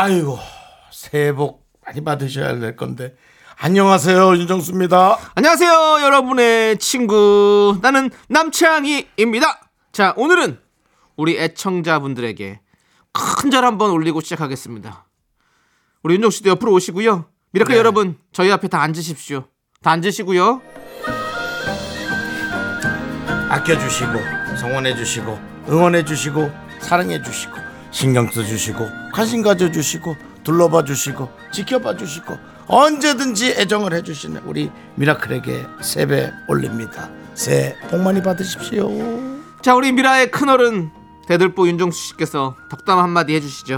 아이고 새해 복 많이 받으셔야 될 건데 안녕하세요 윤정수입니다. 안녕하세요, 여러분의 친구. 나는 남창희입니다. 자, 오늘은 우리 애청자분들에게 큰 절 한번 올리고 시작하겠습니다. 우리 윤정 씨도 옆으로 오시고요. 미라클 네. 여러분, 저희 앞에 다 앉으십시오. 다 앉으시고요. 아껴주시고 성원해주시고 응원해주시고 사랑해주시고 신경 써주시고 관심 가져주시고 둘러봐 주시고 지켜봐 주시고 언제든지 애정을 해주시는 우리 미라클에게 세배 올립니다. 새해 복 많이 받으십시오. 자, 우리 미라의 큰어른 대들보 윤정수 씨께서 덕담 한마디 해주시죠.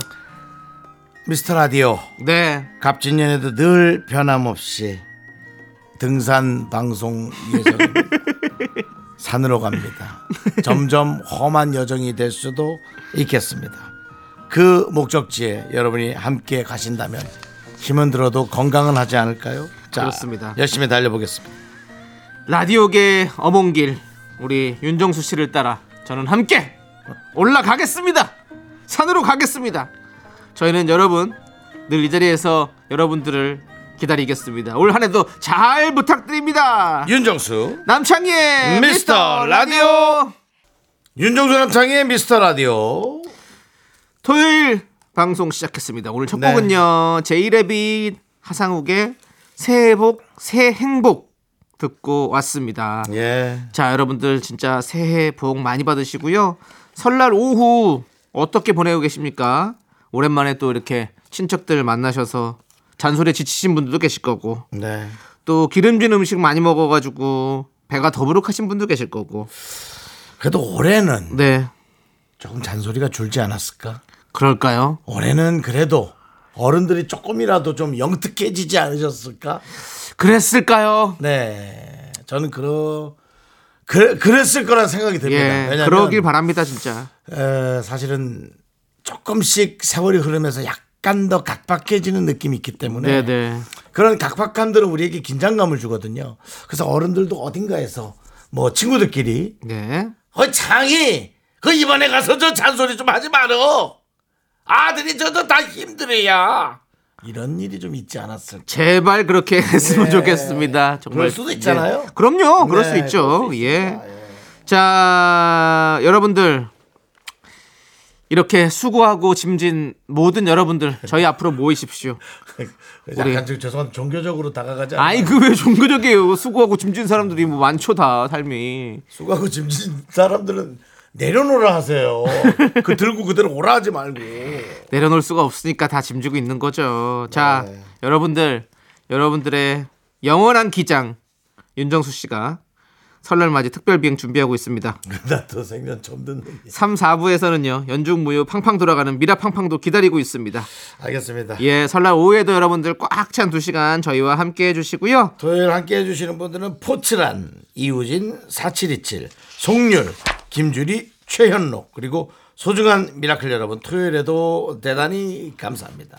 미스터 라디오 네. 갑진년에도 늘 변함없이 등산 방송 예정 산으로 갑니다. 점점 험한 여정이 될 수도 있겠습니다. 그 목적지에 여러분이 함께 가신다면 힘은 들어도 건강은 하지 않을까요? 자, 그렇습니다. 열심히 달려보겠습니다. 라디오계 어몽길 우리 윤정수 씨를 따라 저는 함께 올라가겠습니다. 산으로 가겠습니다. 저희는 여러분 늘 이 자리에서 여러분들을 기다리겠습니다. 올 한해도 잘 부탁드립니다. 윤정수, 남창희의 미스터 라디오. 윤정수 남창의 미스터 라디오. 토요일 방송 시작했습니다. 오늘 첫 네. 곡은요. 제이레빗 하상욱의 새해 복, 새 행복 듣고 왔습니다. 예. 자, 여러분들 진짜 새해 복 많이 받으시고요. 설날 오후 어떻게 보내고 계십니까? 오랜만에 또 이렇게 친척들 만나셔서 잔소리에 지치신 분들도 계실 거고 네. 또 기름진 음식 많이 먹어 가지고 배가 더부룩하신 분도 계실 거고 그래도 올해는 네 조금 잔소리가 줄지 않았을까? 그럴까요? 올해는 그래도 어른들이 조금이라도 좀 영특해지지 않으셨을까? 그랬을까요? 네. 저는 그러, 그, 그랬을 거란 생각이 듭니다. 예, 왜냐면 그러길 바랍니다 진짜. 에, 사실은 조금씩 세월이 흐르면서 약간 더 각박해지는 느낌이 있기 때문에 네네. 그런 각박함들은 우리에게 긴장감을 주거든요. 그래서 어른들도 어딘가에서 뭐 친구들끼리 네. 어 장이 그 이번에 가서 저 잔소리 좀 하지 말어. 아들이 저도 다 힘들어야. 이런 일이 좀 있지 않았을까. 제발 그렇게 했으면 좋겠습니다. 정말. 네. 그럴 수도 있잖아요. 네. 그럼요. 그럴 네, 수 있죠. 그럴 수 예. 예. 자, 여러분들. 이렇게 수고하고 짐진 모든 여러분들 저희 앞으로 모이십시오. 약간 좀 죄송한데 종교적으로 다가가지 않아요? 아이 그왜 종교적이에요. 수고하고 짐진 사람들이 뭐 많죠 다 삶이. 수고하고 짐진 사람들은 내려놓으라 하세요. 그 들고 그대로 오라 하지 말고. 내려놓을 수가 없으니까 다 짐지고 있는 거죠. 자, 네. 여러분들, 여러분들의 영원한 기장 윤정수 씨가 설날 맞이 특별 비행 준비하고 있습니다. 나 또 생전 처음 듣는 게. 3, 4부에서는요. 연중 무휴 팡팡 돌아가는 미라 팡팡도 기다리고 있습니다. 알겠습니다. 예, 설날 오후에도 여러분들 꽉찬두 시간 저희와 함께 해 주시고요. 토요일 함께 해 주시는 분들은 포츠란, 이우진, 4727, 송률, 김주리, 최현록 그리고 소중한 미라클 여러분 토요일에도 대단히 감사합니다.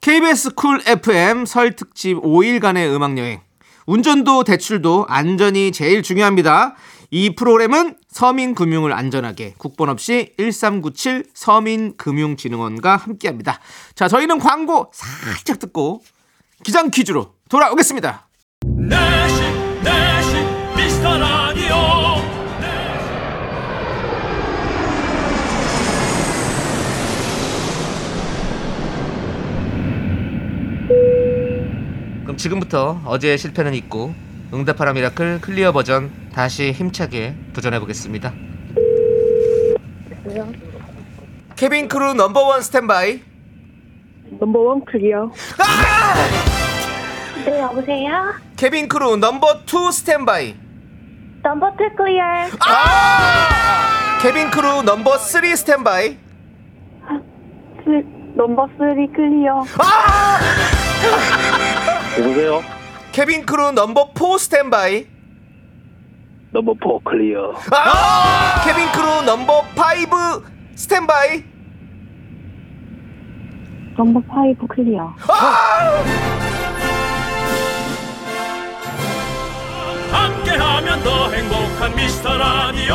KBS 쿨 FM 설 특집 5일간의 음악 여행. 운전도 대출도 안전이 제일 중요합니다. 이 프로그램은 서민금융을 안전하게 국번 없이 1397 서민금융진흥원과 함께합니다. 자, 저희는 광고 살짝 듣고 기장 퀴즈로 돌아오겠습니다. 내 지금부터 어제의 실패는 잊고 응답하라 미라클 클리어 버전 다시 힘차게 도전해 보겠습니다. Cabin crew number one standby number one clear. 네, 여보세요? Cabin crew number two standby number two clear. Cabin crew number three standby 그, number 3 clear. 누구세요? Cabin crew number 4 standby. Number 4 clear. 아! Cabin crew number 5 스탠바이. 넘버 5 클리어. 함께하면 더 행복한 미스터 라디오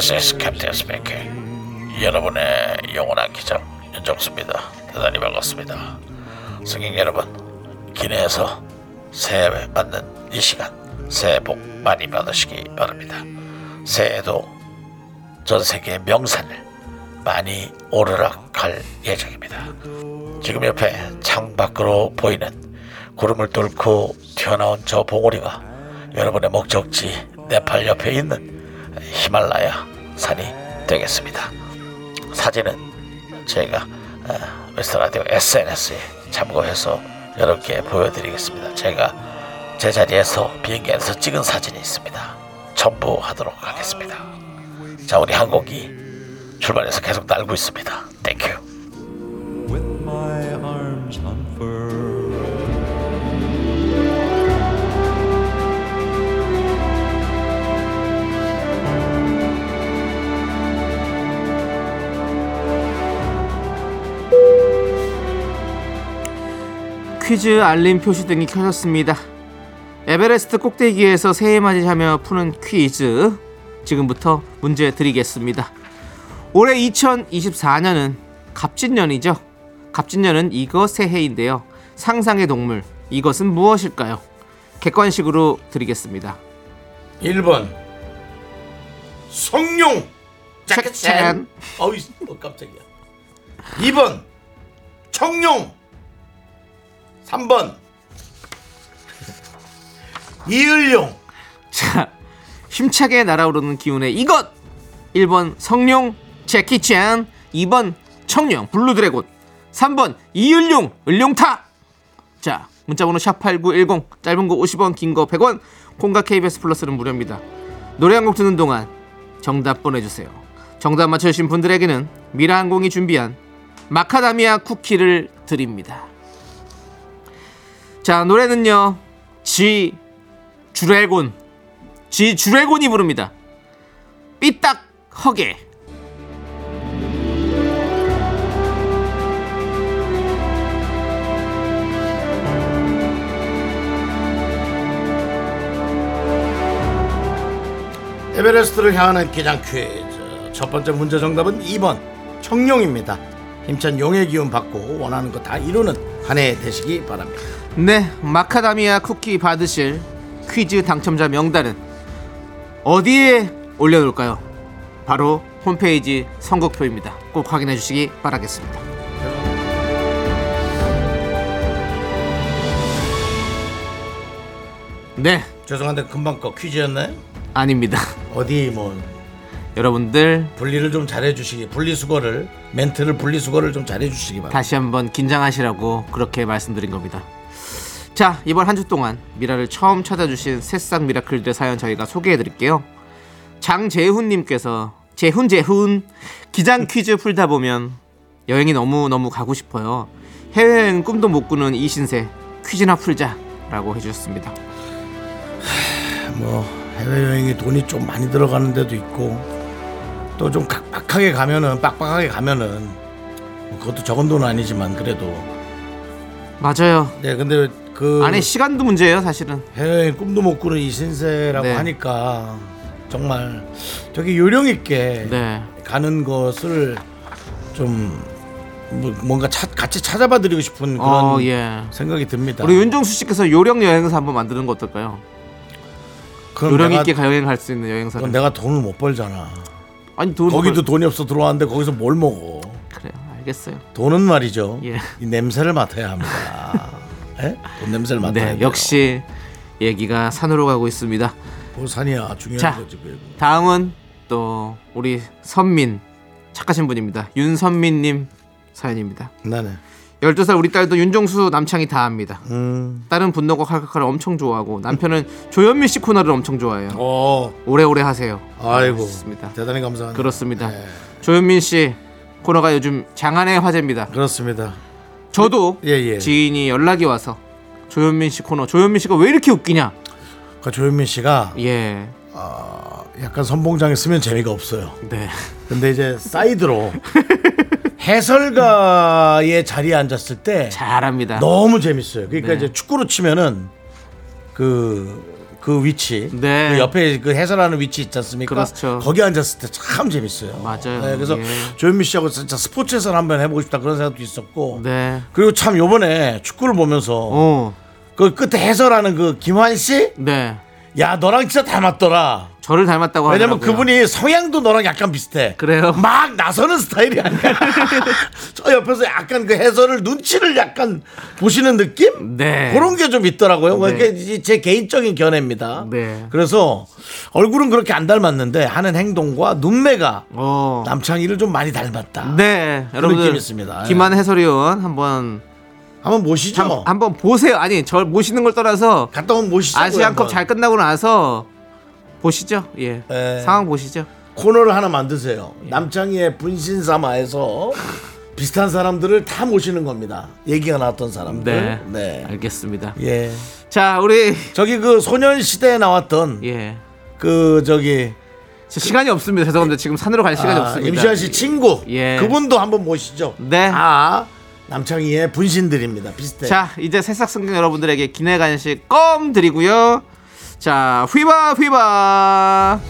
넘버 2 클리어. 넘버 3 클리어. Ladies and gentlemen, this is Captain speaking. 여러분의 영원한 기장 윤정수입니다. 대단히 반갑습니다. 승객 여러분, 기내에서 새해 맞는 이 시간 새해 복 많이 받으시기 바랍니다. 새해에도 전 세계 명산을 많이 오르락할 예정입니다. 지금 옆에 창 밖으로 보이는 구름을 뚫고 튀어나온 저 봉우리가 여러분의 목적지 네팔 옆에 있는 히말라야 산이 되겠습니다. 사진은 제가 어, 미스터 라디오 SNS에 참고해서 여러분께 보여드리겠습니다. 제가 제 자리에서 비행기 안에서 찍은 사진이 있습니다. 첨부하도록 하겠습니다. 자, 우리 항공기 출발해서 계속 날고 있습니다. Thank you. 퀴즈 알림 표시 등이 켜졌습니다. 에베레스트 꼭대기에서 새해 맞이하며 푸는 퀴즈. 지금부터 문제 드리겠습니다. 올해 2024년은 갑진년이죠. 갑진년은 이거 새해인데요. 상상의 동물. 이것은 무엇일까요? 객관식으로 드리겠습니다. 1번 성룡. 자켓찬 어이 어, 깜짝이야 2번 청룡 3번 이을용 자, 힘차게 날아오르는 기운의 이것. 1번 성룡 재키찬, 2번 청룡 blue dragon, 3번 이을룡 을룡타. 자, 문자번호 샵8910 짧은 거 50원, 긴 거 100원. 콩과 KBS 플러스는 무료입니다. 노래 한 곡 듣는 동안 정답 보내주세요. 정답 맞춰주신 분들에게는 미라항공이 준비한 마카다미아 쿠키를 드립니다. 자, 노래는요. 지 주래곤. 지 주래곤이 부릅니다. 삐딱 허게. 에베레스트를 향하는 기장 퀴즈 첫 번째 문제 정답은 2번. 청룡입니다. 힘찬 용의 기운 받고 원하는 거 다 이루는 한 해 되시기 바랍니다 네 마카다미아 쿠키 받으실 퀴즈 당첨자 명단은 어디에 올려놓을까요? 바로 홈페이지 선곡표입니다. 꼭 확인해 주시기 바라겠습니다. 네 죄송한데 금방 거 퀴즈였나요? 아닙니다. 어디 뭐 여러분들 분리를 좀 잘해주시기 분리수거를 멘트를 분리수거를 좀 잘해주시기 바랍니다 다시 한번 긴장하시라고 그렇게 말씀드린 겁니다. 자, 이번 한 주 동안 미라를 처음 찾아주신 새싹 미라클들의 사연 저희가 소개해 드릴게요. 장재훈님께서 재훈 재훈 기장 퀴즈 풀다 보면 여행이 너무 너무 가고 싶어요. 해외여행 꿈도 못 꾸는 이 신세 퀴즈나 풀자 라고 해주셨습니다. 뭐 해외여행이 돈이 좀 많이 들어가는 데도 있고 또좀 빡빡하게 가면은 빡빡하게 가면은 뭐 그것도 적은 돈은 아니지만 그래도 맞아요. 네 근데 그 안에 시간도 문제예요, 사실은. 해외여행 꿈도 못 꾸는 이 신세라고 네. 하니까 정말 되게 요령 있게 네. 가는 것을 좀 뭐 뭔가 차- 같이 찾아봐 드리고 싶은 그런 어, 예. 생각이 듭니다. 우리 윤종수 씨께서 요령 여행사 한번 만드는 거 어떨까요? 그럼 요령 내가, 있게 여행할 수 있는 여행사. 그건 내가 돈을 못 벌잖아. 아니 돈 거기도 벌- 돈이 없어 들어왔는데 거기서 뭘 먹어? 그래요. 알겠어요. 돈은 말이죠. 예. 이 냄새를 맡아야 합니다. 예? 돈 냄새를 맡아야 네. 역시 얘기가 산으로 가고 있습니다. 뭐 산이야 중요한 자. 거지. 그게. 다음은 또 우리 선민 착하신 분입니다. 윤선민님 사연입니다. 나네. 12살 우리 딸도 윤종수 남창이 다 합니다. 음. 딸은 분노가 칼칼칼을 엄청 좋아하고 남편은 조현민 씨 코너를 엄청 좋아해요. 어. 오래오래 하세요. 아이고. 좋습니다. 대단히 감사합니다. 그렇습니다. 네. 조현민 씨 코너가 요즘 장안의 화제입니다. 그렇습니다. 저도 예, 예. 지인이 연락이 와서 조현민 씨 코너 조현민 씨가 왜 이렇게 웃기냐? 그 조현민 씨가 예. 약간 선봉장에 쓰면 재미가 없어요. 네. 근데 이제 사이드로 해설가의 자리에 앉았을 때 잘합니다. 너무 재밌어요. 그러니까 네. 이제 축구로 치면은 그, 그 위치, 네. 그 옆에 그 해설하는 위치 있지 않습니까? 그렇죠. 거기 앉았을 때 참 재밌어요. 맞아요. 네, 그래서 예. 조현미 씨하고 진짜 스포츠 해설 한번 해보고 싶다 그런 생각도 있었고. 네. 그리고 참 요번에 축구를 보면서 어. 그 끝에 해설하는 그 김환 씨, 네. 야 너랑 진짜 닮았더라. 저를 닮았다고 왜냐면 하더라고요. 그분이 성향도 너랑 약간 비슷해. 그래요? 막 나서는 스타일이 아니야. 저 옆에서 약간 그 해설을 눈치를 약간 보시는 느낌? 네. 그런 게 좀 있더라고요. 네. 그게 제 개인적인 견해입니다. 네. 그래서 얼굴은 그렇게 안 닮았는데 하는 행동과 눈매가 어. 남창희를 좀 많이 닮았다. 네. 느낌이 여러분들 있습니다. 김한 해설위원 한번 한번 모시죠. 한, 한번 보세요. 아니, 저 모시는 걸 떠나서 갔다 오면 모시죠. 아시안컵 잘 끝나고 나서 보시죠. 예. 네. 상황 보시죠. 코너를 하나 만드세요. 예. 남창희의 분신사마에서 비슷한 사람들을 다 모시는 겁니다. 얘기가 나왔던 사람들. 네. 네. 알겠습니다. 예. 자, 우리 저기 그 소년시대에 나왔던 예. 그 저기 저 시간이 없습니다. 죄송합니다. 지금 산으로 갈 시간이 아, 없습니다. 임시완 씨 친구 예. 그분도 한번 모시죠. 네. 아 남창희의 분신들입니다. 비슷해. 자, 이제 새싹 성경 여러분들에게 기내 간식 껌 드리고요. 자, 휘바 휘바.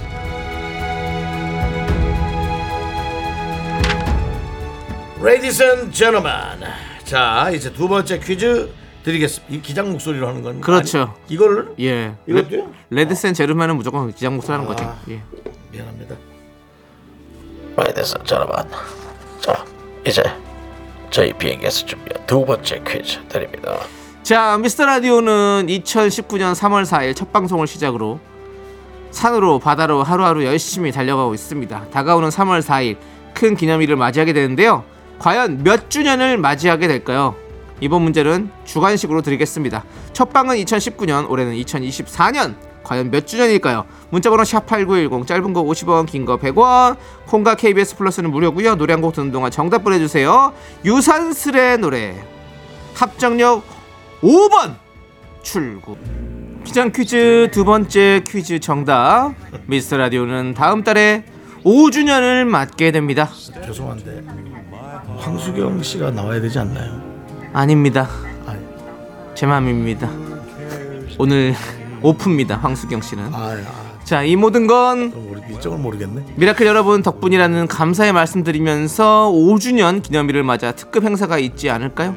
Ladies and gentlemen. 자 이제 두 번째 퀴즈 드리겠습니다. 이 기장 목소리로 하는 건 그렇죠. 아니, 이거를 예. 이것도요? 레드센 제르면은 무조건 기장 목소리 하는 거죠. 아. 예. 미안합니다. Ladies and gentlemen. 자 이제 저희 비행기에서 준비한 두 번째 퀴즈 드립니다. 자, 미스터 라디오는 2019년 3월 4일 첫 방송을 시작으로 산으로 바다로 하루하루 열심히 달려가고 있습니다. 다가오는 3월 4일 큰 기념일을 맞이하게 되는데요. 과연 몇 주년을 맞이하게 될까요? 이번 문제는 주관식으로 드리겠습니다. 첫 방은 2019년, 올해는 2024년. 과연 몇 주년일까요? 문자번호 샵8910 짧은 거 50원 긴 거 100원. 콩과 KBS 플러스는 무료고요. 노래 한 곡 듣는 동안 정답 보내주세요. 유산슬의 노래. 합정역 5번 출구. 기장 퀴즈 두 번째 퀴즈 정답. 미스터 라디오는 다음 달에 5주년을 맞게 됩니다. 죄송한데 황수경 씨가 나와야 되지 않나요? 아닙니다. 아니. 제 맘입니다. 오늘 오프입니다 황수경 씨는 아, 아 자 이 모든 건 모르, 이쪽을 모르겠네. 미라클 여러분 덕분이라는 감사의 말씀드리면서 5주년 기념일을 맞아 특급 행사가 있지 않을까요?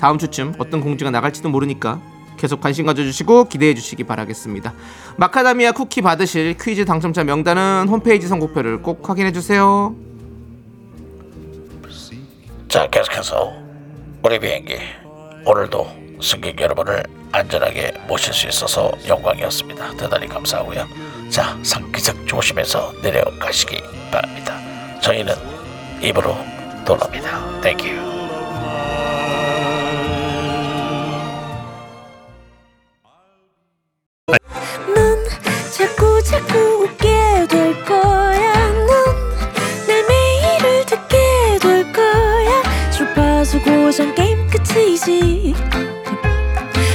다음 주쯤 어떤 공지가 나갈지도 모르니까 계속 관심 가져주시고 기대해 주시기 바라겠습니다. 마카다미아 쿠키 받으실 퀴즈 당첨자 명단은 홈페이지 선곡표를 꼭 확인해 주세요. 자 계속해서 우리 비행기 오늘도 승객 여러분을 안전하게 모실 수 있어서 영광이었습니다. 대단히 감사하고요. 자 상기적 조심해서 내려가시기 바랍니다. 저희는 2부로 돌아옵니다. Thank you. 고정 게임 끝이지.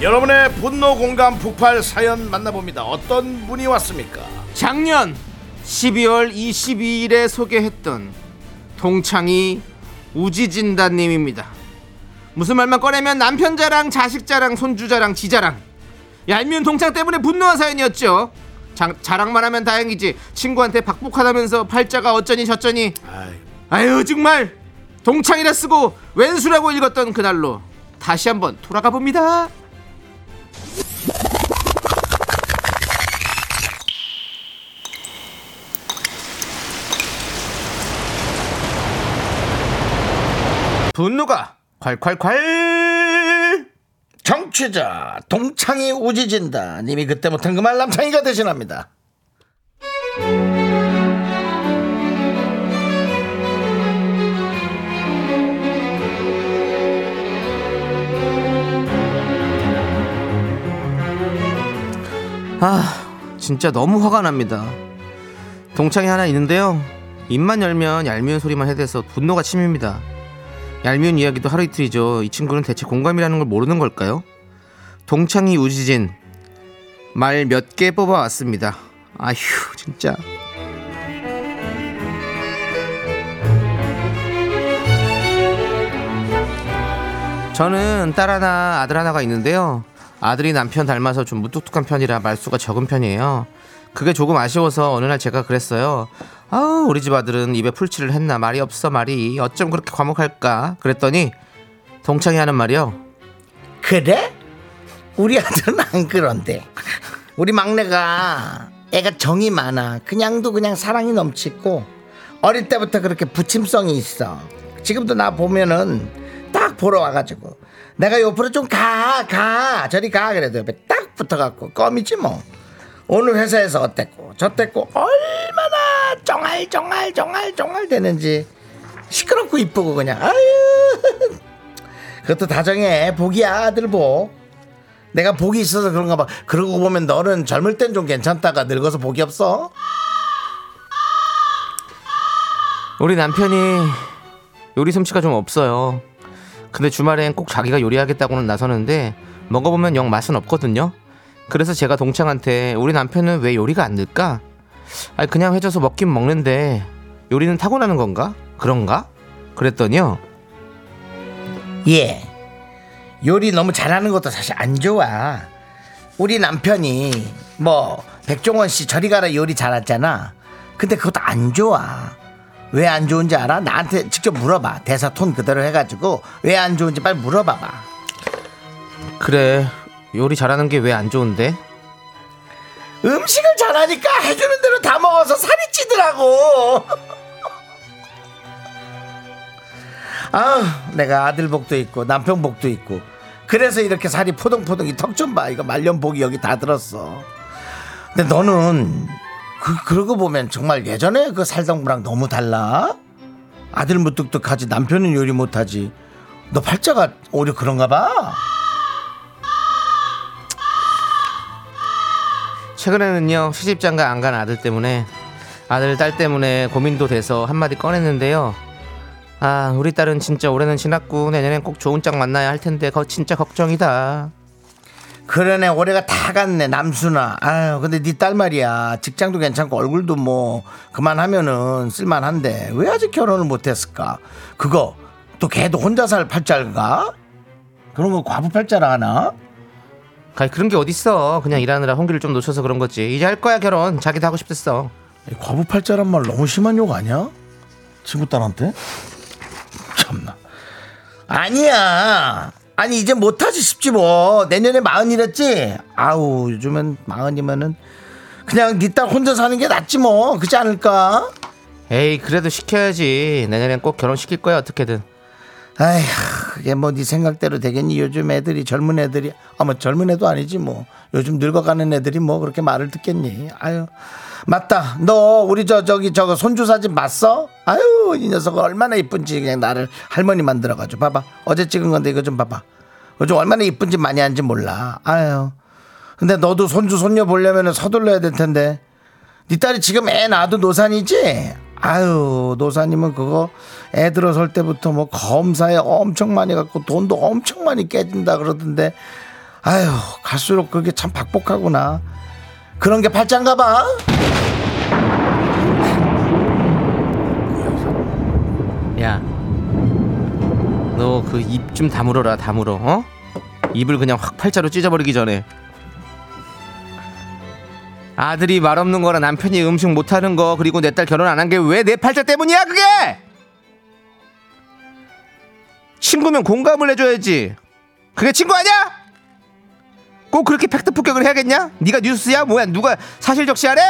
여러분의 분노 공감 폭발 사연 만나봅니다 어떤 분이 왔습니까 작년 12월 22일에 소개했던 동창이 우지진다님입니다. 무슨 말만 꺼내면 남편 자랑, 자식 자랑, 손주 자랑, 지 자랑. 얄미운 동창 때문에 분노한 사연이었죠. 자, 자랑만 하면 다행이지. 친구한테 박복하다면서 팔자가 어쩌니 저쩌니. 아이, 아유 정말 동창이라 쓰고 왼수라고 읽었던 그날로 다시 한번 돌아가 봅니다. 분노가 콸콸콸! 정취자 동창이 우지진다. 님이 그때 못한 그 말 남창이가 대신합니다 아 진짜 너무 화가 납니다. 동창이 하나 있는데요. 입만 열면 얄미운 소리만 해대서 분노가 치밉니다. 얄미운 이야기도 하루 이틀이죠. 이 친구는 대체 공감이라는 걸 모르는 걸까요? 동창이 우지진 말 몇 개 뽑아왔습니다. 아휴 진짜. 저는 딸 하나 아들 하나가 있는데요 아들이 남편 닮아서 좀 무뚝뚝한 편이라 말수가 적은 편이에요. 그게 조금 아쉬워서 어느 날 제가 그랬어요. 아우 우리 집 아들은 입에 풀칠을 했나? 말이 없어 말이. 어쩜 그렇게 과묵할까? 그랬더니 동창이 하는 말이요. 그래? 우리 아들은 안 그런데. 우리 막내가 애가 정이 많아. 그냥도 그냥 사랑이 넘치고 어릴 때부터 그렇게 부침성이 있어. 지금도 나 보면은 딱 보러 와가지고 내가 옆으로 좀 가 가. 저리 가. 그래도 옆에 딱 붙어갖고 껌이지 뭐. 오늘 회사에서 어땠고 저땠고 얼마나 쫑알쫑알 쫑알쫑알 되는지 시끄럽고 이쁘고 그냥. 아유. 그것도 다정해. 복이야 아들 복. 내가 복이 있어서 그런가 봐. 그러고 보면 너는 젊을 땐 좀 괜찮다가 늙어서 복이 없어. 우리 남편이 요리 솜씨가 좀 없어요. 근데 주말엔 꼭 자기가 요리하겠다고는 나서는데 먹어보면 영 맛은 없거든요. 그래서 제가 동창한테 우리 남편은 왜 요리가 안 늘까? 아니 그냥 해줘서 먹긴 먹는데 요리는 타고나는 건가? 그런가? 그랬더니요. 예 요리 너무 잘하는 것도 사실 안 좋아 우리 남편이 뭐 백종원 씨 저리 가라 요리 잘하잖아 근데 그것도 안 좋아 왜 안 좋은지 알아? 나한테 직접 물어봐 대사 톤 그대로 해가지고 왜 안 좋은지 빨리 물어봐봐 그래 요리 잘하는 게 왜 안 좋은데? 음식을 잘하니까 해주는 대로 다 먹어서 살이 찌더라고. 아, 내가 아들 복도 있고 남편 복도 있고 그래서 이렇게 살이 포동포동 이 턱 좀 봐. 이거 말년 복이 여기 다 들었어. 근데 너는 그 그러고 보면 정말 예전에 그 살던 거랑 너무 달라. 아들 무뚝뚝하지 남편은 요리 못하지. 너 팔자가 오히려 그런가 봐. 최근에는요 시집장가 안 간 아들 때문에 아들 딸 때문에 고민도 돼서 한마디 꺼냈는데요 아 우리 딸은 진짜 올해는 지났고 내년엔 꼭 좋은 짝 만나야 할 텐데 거 진짜 걱정이다 그러네 올해가 다 갔네 남순아. 아유 근데 네 딸 말이야. 직장도 괜찮고 얼굴도 뭐 그만하면은 쓸만한데 왜 아직 결혼을 못했을까? 그거 또 걔도 혼자 살 팔자인가? 그런 거 과부 팔자라 하나? 가 그런 게 어딨어. 그냥 일하느라 홍기를 좀 놓쳐서 그런 거지. 이제 할 거야 결혼. 자기도 하고 싶댔어. 이 과부 팔자란 말 너무 심한 욕 아니야? 친구 딸한테? 참나. 아니야 아니 이제 못하지 싶지 뭐. 내년에 마흔이랬지? 아우 요즘은 마흔이면은 그냥 네딸 혼자 사는 게 낫지 뭐. 그렇지 않을까? 에이 그래도 시켜야지. 내년엔 꼭 결혼시킬 거야 어떻게든. 아휴 그게 뭐 네 생각대로 되겠니? 요즘 애들이 젊은 애들이. 아뭐 젊은 애도 아니지 뭐. 요즘 늙어가는 애들이 뭐 그렇게 말을 듣겠니? 아유 맞다. 너 우리 저 저기 저거 손주 사진 봤어? 아유 이 녀석 얼마나 이쁜지 그냥 나를 할머니 만들어가지고. 봐봐. 어제 찍은 건데 이거 좀 봐봐. 요즘 얼마나 이쁜지 많이 한지 몰라. 아유. 근데 너도 손주 손녀 보려면 서둘러야 될 텐데. 네 딸이 지금 애 낳아도 노산이지? 아유 노산이면 그거 애 들어설 때부터 뭐 검사에 엄청 많이 갖고 돈도 엄청 많이 깨진다 그러던데. 아유 갈수록 그게 참 박복하구나 그런 게 팔짱가 봐 야, 너 그 입 좀 다물어라, 다물어. 어? 입을 그냥 확 팔자로 찢어버리기 전에. 아들이 말 없는 거랑 남편이 음식 못하는 거 그리고 내 딸 결혼 안 한 게 왜 내 팔자 때문이야 그게? 친구면 공감을 해줘야지. 그게 친구 아니야? 꼭 그렇게 팩트 폭격을 해야겠냐? 네가 뉴스야? 뭐야? 누가 사실 적시하래?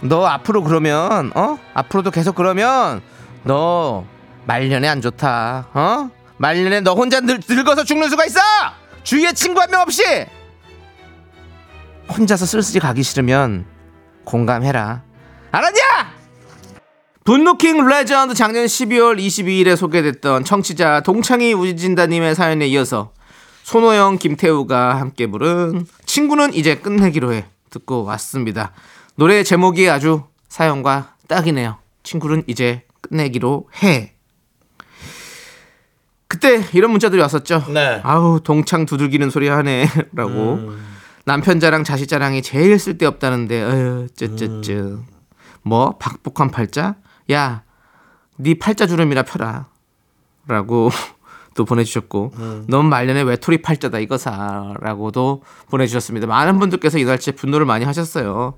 너 앞으로 그러면 어? 앞으로도 계속 그러면 너 말년에 안 좋다 어? 말년에 너 혼자 늙, 늙어서 죽는 수가 있어! 주위에 친구 한 명 없이! 혼자서 쓸쓸히 가기 싫으면 공감해라. 알았냐? 분노킹 레전드 작년 12월 22일에 소개됐던 청취자 동창이 우진다님의 사연에 이어서 손호영 김태우가 함께 부른 친구는 이제 끝내기로 해 듣고 왔습니다 노래 제목이 아주 사연과 딱이네요. 친구는 이제 끝내기로 해. 그때 이런 문자들이 왔었죠. 네. 아우 동창 두들기는 소리 하네라고. 남편 자랑 자식 자랑이 제일 쓸데없다는데 어휴 쯔쯔쯔. 뭐 박복한 팔자? 야, 네 팔자 주름이나 펴라. 라고 또 보내주셨고 넌 말년에 외톨이 팔자다 이거 사라고도 보내주셨습니다. 많은 분들께서 이날째 분노를 많이 하셨어요.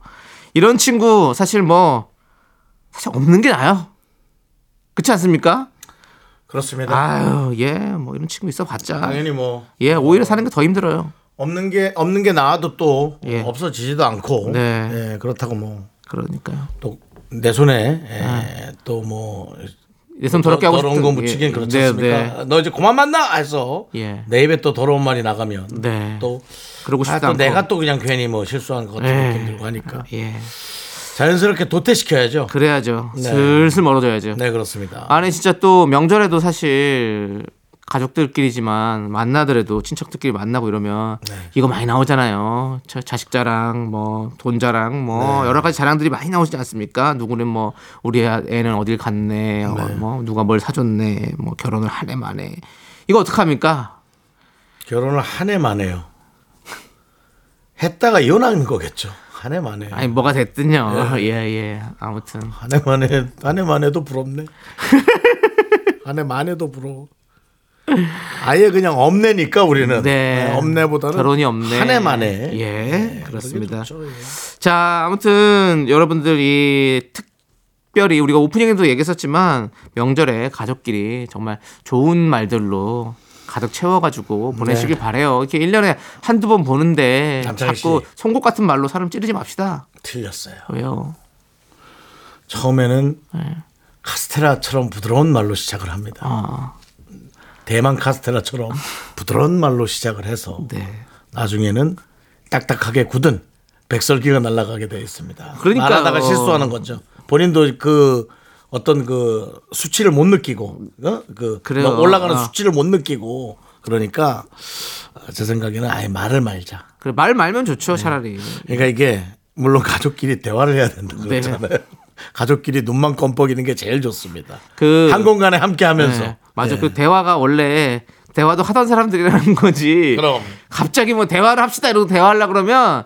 이런 친구 사실 뭐 사실 없는 게 나아요. 그렇지 않습니까? 그렇습니다 아유 예뭐 이런 친구 있어 봤자 당연히 뭐예 오히려 사는 게 더 힘들어요. 없는 게 없는 게 나아도 또 예. 없어지지도 않고 네. 예, 그렇다고 뭐 그러니까요. 또 내 손에 예, 또뭐 내손 더럽게 하고 더러운 싶은- 거 묻히긴 예, 그렇지 네, 않습니까? 네. 너 이제 그만 만나 해서 예. 내 입에 또 더러운 말이 나가면 네. 또, 그러고 아, 싶지 또 않고. 내가 또 그냥 괜히 뭐 실수한 것 같은 예. 느낌 들고 하니까 예 자연스럽게 도태시켜야죠. 그래야죠. 네. 슬슬 멀어져야죠. 네 그렇습니다. 아니 진짜 또 명절에도 사실 가족들끼리지만 만나더라도 친척들끼리 만나고 이러면 네. 이거 많이 나오잖아요. 저 자식 자랑, 뭐 돈 자랑, 뭐 네. 여러 가지 자랑들이 많이 나오지 않습니까? 누구는 뭐 우리 애는 어딜 갔네, 어, 네. 뭐 누가 뭘 사줬네, 뭐 결혼을 하네 마네. 이거 어떡 합니까? 결혼을 한 해만 해요. 했다가 이혼하는 거겠죠. 한 해만 해. 아니 뭐가 됐든요. 네. 예 예. 아무튼 한 해만 해. 한 해만 해도 부럽네. 한 해만 해도 부러워. 아예 그냥 없네니까 우리는. 네. 네, 없네보다는 결혼이 없네. 한 해만 해. 예, 네, 그렇습니다. 좋죠, 예. 자, 아무튼 여러분들이 특별히 우리가 오프닝에도 얘기했었지만 명절에 가족끼리 정말 좋은 말들로 가득 채워가지고 보내시길 바래요. 이렇게 1 년에 한두 번 보는데 자꾸 씨. 송곳 같은 말로 사람 찌르지 맙시다. 틀렸어요. 왜요? 처음에는 네. 카스테라처럼 부드러운 말로 시작을 합니다. 아, 대만 카스테라처럼 부드러운 말로 시작을 해서 네. 나중에는 딱딱하게 굳은 백설기가 날아가게 되어 있습니다. 그러니까요. 말하다가 실수하는 거죠. 본인도 그 어떤 그 수치를 못 느끼고 어? 그 그래요. 뭐 올라가는 아. 수치를 못 느끼고 그러니까 제 생각에는 아예 말을 말자. 그래 말 말면 좋죠, 차라리. 그러니까 이게 물론 가족끼리 대화를 해야 된다 네. 그러잖아요. 가족끼리 눈만 껌뻑이는 게 제일 좋습니다. 그 한 공간에 함께 하면서 네, 맞아. 예. 그 대화가 원래 대화도 하던 사람들이라는 거지. 그럼. 갑자기 뭐 대화를 합시다 이러고 대화하려 그러면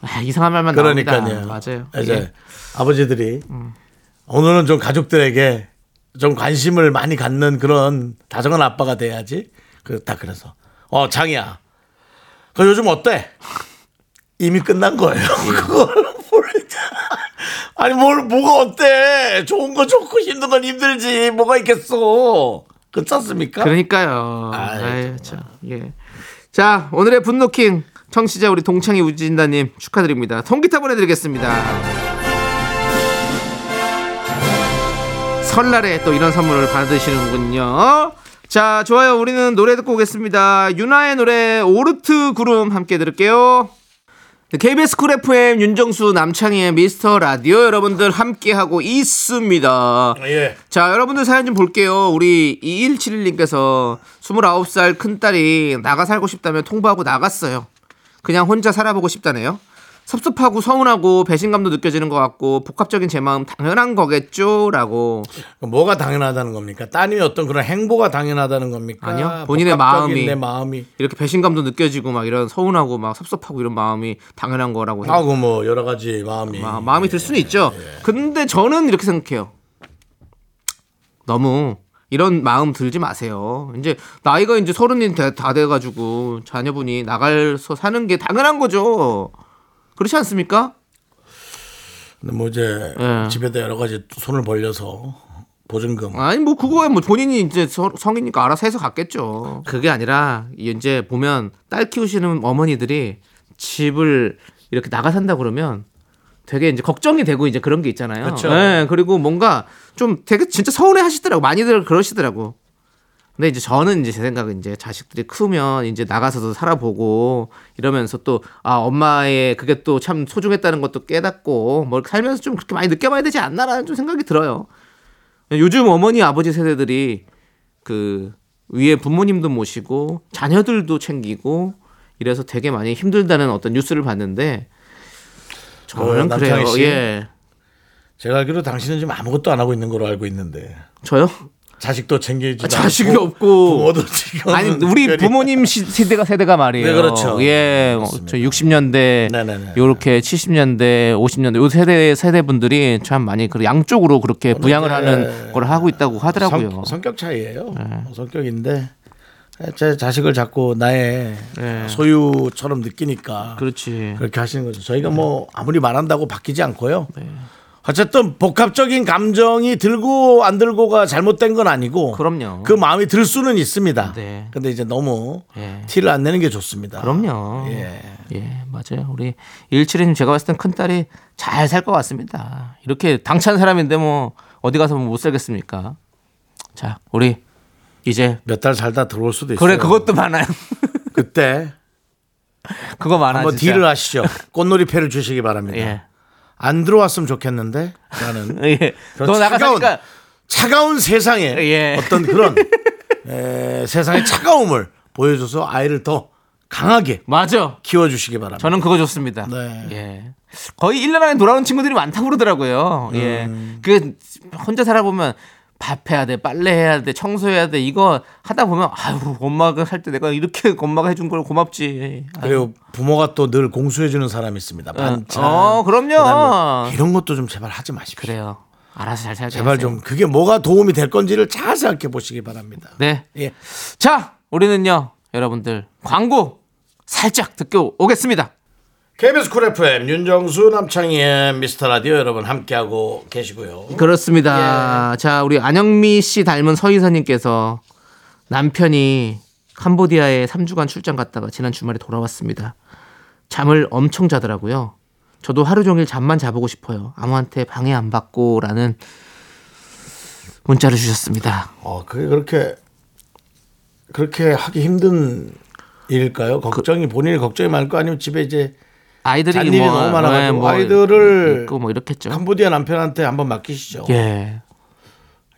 아, 이상한 말만 나옵니다. 그러니까요. 맞아요. 이제 예. 아버지들이 오늘은 좀 가족들에게 좀 관심을 많이 갖는 그런 다정한 아빠가 돼야지. 그딱 그래서 어 장이야. 그 요즘 어때? 이미 끝난 거예요. 그걸. 아니 뭘 뭐가 어때? 좋은 거 좋고 힘든 건 힘들지. 뭐가 있겠어? 그렇지 않습니까? 그러니까요. 아유, 참. 예. 자, 오늘의 분노킹 청취자 우리 동창이 우진다님 축하드립니다. 통기타 보내드리겠습니다. 설날에 또 이런 선물을 받으시는군요. 자, 좋아요. 우리는 노래 듣고 오겠습니다. 유나의 노래 오르트 구름 함께 들을게요. 네, KBS 쿨 FM 윤정수 남창희의 미스터 라디오 여러분들 함께하고 있습니다. 예. 자, 여러분들 사연 좀 볼게요. 우리 2171님께서 29살 큰딸이 나가 살고 싶다면 통보하고 나갔어요. 그냥 혼자 살아보고 싶다네요. 섭섭하고 서운하고 배신감도 느껴지는 것 같고 복합적인 제 마음 당연한 거겠죠라고 뭐가 당연하다는 겁니까? 따님이 어떤 그런 행보가 당연하다는 겁니까? 아니요. 본인의 마음이. 내 마음이 이렇게 배신감도 느껴지고 막 이런 서운하고 막 섭섭하고 이런 마음이 당연한 거라고 하고 뭐 여러 가지 마음이 마, 마음이 들 수는 있죠. 근데 저는 이렇게 생각해요. 너무 이런 마음 들지 마세요. 이제 나이가 이제 서른이 다, 다 돼가지고 자녀분이 나가서 사는 게 당연한 거죠. 그렇지 않습니까? 근데 뭐 이제 예. 집에다 여러 가지 또 손을 벌려서 보증금 아니 뭐 그거야 뭐 본인이 이제 서- 성이니까 알아서 해서 갔겠죠. 그게 아니라 이제 보면 딸 키우시는 어머니들이 집을 이렇게 나가 산다 그러면 되게 이제 걱정이 되고 이제 그런 게 있잖아요. 그쵸. 네, 그리고 뭔가 좀 되게 진짜 서운해 하시더라고. 많이들 그러시더라고. 근데 이제 저는 이제 제 생각은 이제 자식들이 크면 이제 나가서도 살아보고 이러면서 또 아 엄마의 그게 또 참 소중했다는 것도 깨닫고 뭘 살면서 좀 그렇게 많이 느껴봐야 되지 않나라는 좀 생각이 들어요. 요즘 어머니 아버지 세대들이 그 위에 부모님도 모시고 자녀들도 챙기고 이래서 되게 많이 힘들다는 어떤 뉴스를 봤는데 저는 어, 그래요. 씨? 예. 제가 알기로 당신은 지금 아무것도 안 하고 있는 걸로 알고 있는데 저요? 자식도 챙기지 아, 자식이 없고 부모도 지금 아니 우리 부모님 시, 세대가 세대가 말이에요. 네, 그렇죠. 예, 어, 맞습니다. 저 60년대, 네네네. 요렇게 70년대, 50년대 요 세대 세대 분들이 참 많이 그 양쪽으로 그렇게 부양을 네. 하는 걸 하고 있다고 하더라고요. 성, 성격 차이예요. 성격인데 제 자식을 자꾸 나의 네. 소유처럼 느끼니까 그렇지. 그렇게 하시는 거죠. 저희가 뭐 아무리 말한다고 바뀌지 않고요. 네. 어쨌든 복합적인 감정이 들고 안 들고가 잘못된 건 아니고 그럼요. 그 마음이 들 수는 있습니다. 네. 근데 이제 너무 예. 티를 안 내는 게 좋습니다. 그럼요. 예. 예. 맞아요. 우리 177님 제가 봤을 땐 큰딸이 잘 살 것 같습니다. 이렇게 당찬 사람인데 뭐 어디 가서 못 살겠습니까? 자, 우리 이제 몇 달 살다 들어올 수도 있어요. 그래 그것도 많아요. 그때 그거 많아 한번 진짜. 딜을 하시죠. 꽃놀이 패를 주시기 바랍니다. 예. 안 들어왔으면 좋겠는데 나는 예. 나가 차가운, 사니까 차가운 세상에 예. 어떤 그런 에, 세상의 차가움을 보여줘서 아이를 더 강하게 맞아. 키워주시기 바랍니다. 저는 그거 좋습니다. 네. 예. 거의 1년 안에 돌아오는 친구들이 많다고 그러더라고요. 예. 음. 그 혼자 살아보면 밥 해야 돼, 빨래 해야 돼, 청소해야 돼. 이거 하다 보면 아유, 엄마가 살때 내가 이렇게 엄마가 해준 걸 고맙지. 아유. 그리고 부모가 또 늘 공수해주는 사람이 있습니다. 반찬. 어, 그럼요. 그다음에 이런 것도 좀 제발 하지 마십시오. 그래요. 알아서 잘 살게 제발 하세요. 좀 그게 뭐가 도움이 될 건지를 잘 생각해 보시기 바랍니다. 네. 예. 자, 우리는요. 여러분들 광고 살짝 듣고 오겠습니다. KBS 쿨 FM 윤정수 남창희의 미스터 라디오 여러분 함께하고 계시고요. 그렇습니다. 자, 우리 안영미 씨 닮은 서희선님께서 남편이 캄보디아에 3주간 출장 갔다가 지난 주말에 돌아왔습니다. 잠을 엄청 자더라고요. 저도 하루 종일 잠만 자보고 싶어요. 아무한테 방해 안 받고라는 문자를 주셨습니다. 어, 그게 그렇게 그렇게 하기 힘든 일일까요? 걱정이 본인이 걱정이 많을 거 아니면 집에 이제 아이들이 잔일이 뭐, 너무 많아가지고 네, 뭐 아이들을 있고 뭐 이렇겠죠. 캄보디아 남편한테 한번 맡기시죠. 예.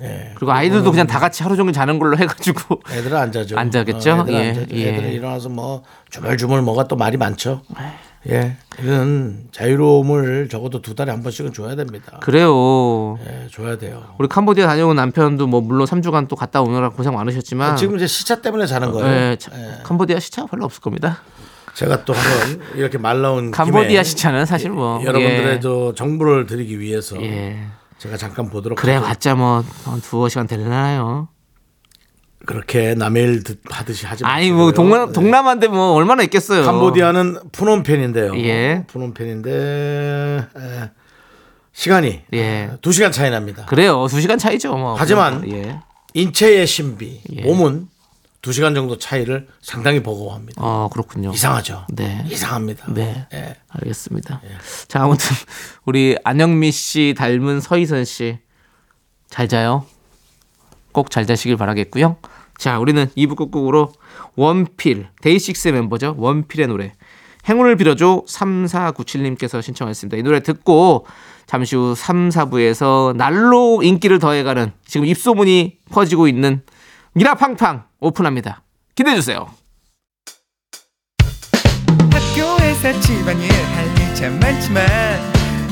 예. 그리고 아이들도 그냥 다 같이 하루 종일 자는 걸로 해가지고 애들은 안 자죠. 안 자겠죠? 어, 애들은 예, 안. 예. 애들은 일어나서 뭐 주물주물 뭐가 또 말이 많죠. 예, 이런 자유로움을 적어도 두 달에 한 번씩은 줘야 됩니다. 그래요. 예, 줘야 돼요. 우리 캄보디아 다녀온 남편도 뭐 물론 3주간 또 갔다 오느라 고생 많으셨지만 지금 이제 시차 때문에 자는 거예요. 예, 참, 캄보디아 시차 별로 없을 겁니다. 제가 또 한번 이렇게 말 나온 캄보디아 시차는 사실 뭐 여러분들의 예, 저 정보를 드리기 위해서 예. 제가 잠깐 보도록 그래. 봤자 뭐 한 두어 시간 되려나요? 그렇게 남의 일 듣- 하듯이 하지 마시고요. 아니 뭐 동남 네. 동남아인데 뭐 얼마나 있겠어요. 캄보디아는 푸놈펜인데요. 예. 푸놈펜인데 에, 시간이 예. 두 시간 차이 납니다. 그래요. 두 시간 차이죠. 뭐. 하지만 예. 인체의 신비, 예. 몸은 두 시간 정도 차이를 상당히 버거워합니다. 어 그렇군요. 이상하죠. 네. 이상합니다. 네. 예. 알겠습니다. 자, 아무튼 우리 안영미 씨 닮은 서희선 씨 잘 자요. 꼭 잘 자시길 바라겠고요. 자, 우리는 2부 끝곡으로 원필 데이식스 멤버죠. 원필의 노래 행운을 빌어줘 3497님께서 신청하셨습니다. 이 노래 듣고 잠시 후 3, 4부에서 날로 인기를 더해가는 지금 입소문이 퍼지고 있는 미라팡팡 오픈합니다. 기대해 주세요. 학교에서 집안일 할일참 많지만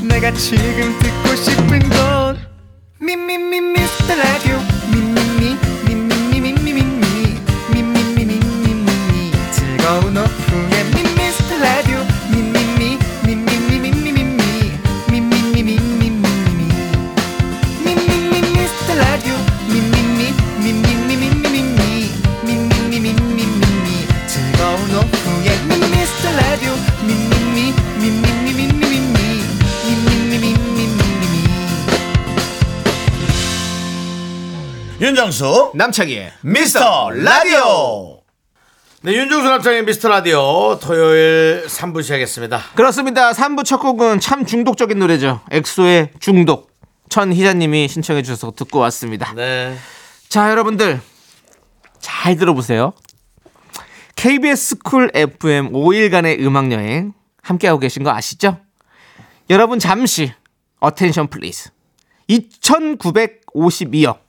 내가 지금 듣고 싶은 건 미미미 미스터 라디오 미미미 윤정수 남창희의 미스터 라디오 네 윤정수 남창희의 미스터 라디오 토요일 3부 시작했습니다 그렇습니다. 3부 첫 곡은 참 중독적인 노래죠. 엑소의 중독. 천희자님이 신청해 주셔서 듣고 왔습니다. 네 자, 여러분들 잘 들어보세요. KBS 쿨 FM 5일간의 음악 여행 함께하고 계신 거 아시죠? 여러분 잠시 Attention please. 2,952억.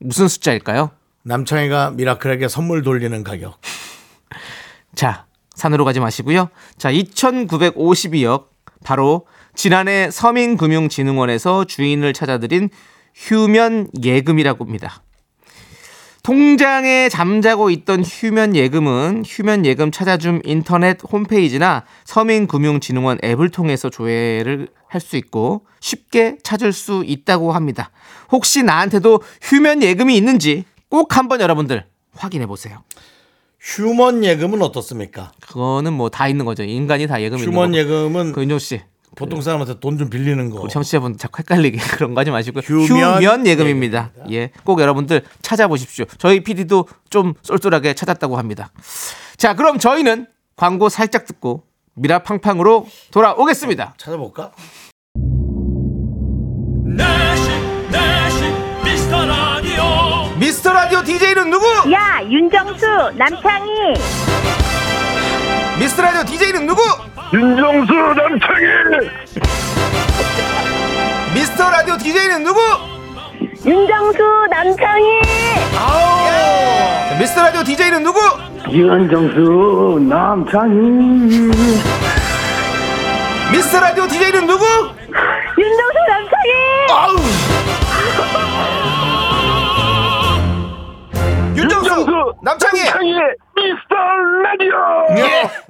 무슨 숫자일까요? 남창희가 미라클에게 선물 돌리는 가격 자, 산으로 가지 마시고요. 자, 2,952억 바로 지난해 서민금융진흥원에서 주인을 찾아들인 휴면 예금이라고 합니다. 통장에 잠자고 있던 휴면 예금은 휴면 예금 찾아줌 인터넷 홈페이지나 서민금융진흥원 앱을 통해서 조회를 할 수 있고 쉽게 찾을 수 있다고 합니다. 혹시 나한테도 휴면 예금이 있는지 꼭 한번 여러분들 확인해 보세요. 휴먼 예금은 어떻습니까? 그거는 뭐 다 있는 거죠. 인간이 다 예금 있는 휴먼 거. 예금은 그 윤종 씨, 보통 사람한테 돈 좀 빌리는 거 청취자분 자꾸 헷갈리게 그런 거 하지 마시고 휴면 휴면, 예금입니다. 예, 꼭 여러분들 찾아보십시오. 저희 PD도 좀 쏠쏠하게 찾았다고 합니다. 자, 그럼 저희는 광고 살짝 듣고 미라팡팡으로 돌아오겠습니다. 찾아볼까? 미스터 라디오 미스터 라디오 DJ는 누구? 야, 윤정수, 남창희. 미스터 라디오 DJ는 누구? 윤정수 남창희 미스터 라디오 DJ는 누구? 윤정수, 남창희. 자, 미스터 라디오 DJ는 누구? 윤정수 남창희 미스터 라디오 DJ는 누구? 윤정수, 남창희. 윤정수, 남창희. 미스터 라디오 예.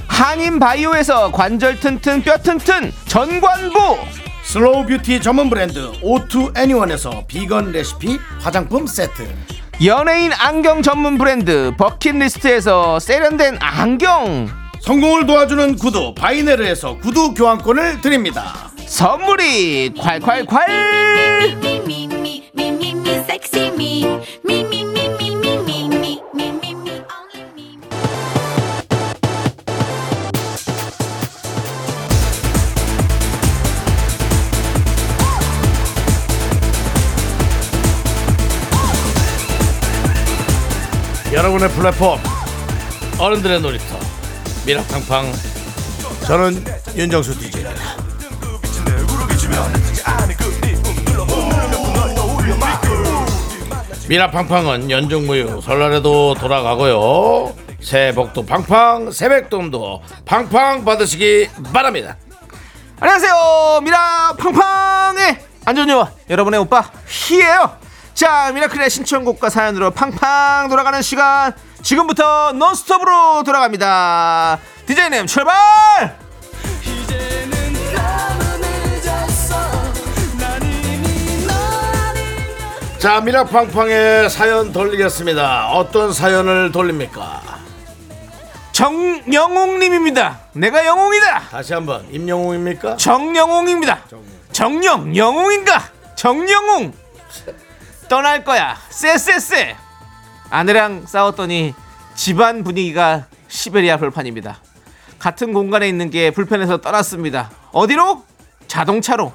한인 바이오에서 관절 튼튼 뼈 튼튼 전관부 슬로우 뷰티 전문 브랜드 오투 애니원에서 비건 레시피 화장품 세트 연예인 안경 전문 브랜드 버킷리스트에서 세련된 안경 성공을 도와주는 구두 바이네르에서 구두 교환권을 드립니다 선물이 콸콸콸 여러분의 플랫폼. 어른들의 놀이터. 미라팡팡. 저는 윤정수 DJ입니다 미라팡팡은 연중무휴 설날에도 돌아가고요. 새해 복도 팡팡 세뱃돈도 팡팡 받으시기 바랍니다. 안녕하세요. 미라 팡팡의 안전요원 여러분의 오빠 희예요 자 미라클의 신청곡과 사연으로 팡팡 돌아가는 시간. 지금부터 논스톱으로 돌아갑니다. 디제이님 출발! 자 미라팡팡의 사연 돌리겠습니다. 어떤 사연을 돌립니까? 정영웅님입니다. 내가 영웅이다. 다시 한번. 임영웅입니까? 정영웅입니다. 정영 영웅인가? 정영웅 떠날 거야 쎄쎄쎄 아내랑 싸웠더니 집안 분위기가 시베리아 벌판입니다 같은 공간에 있는 게 불편해서 떠났습니다. 어디로? 자동차로.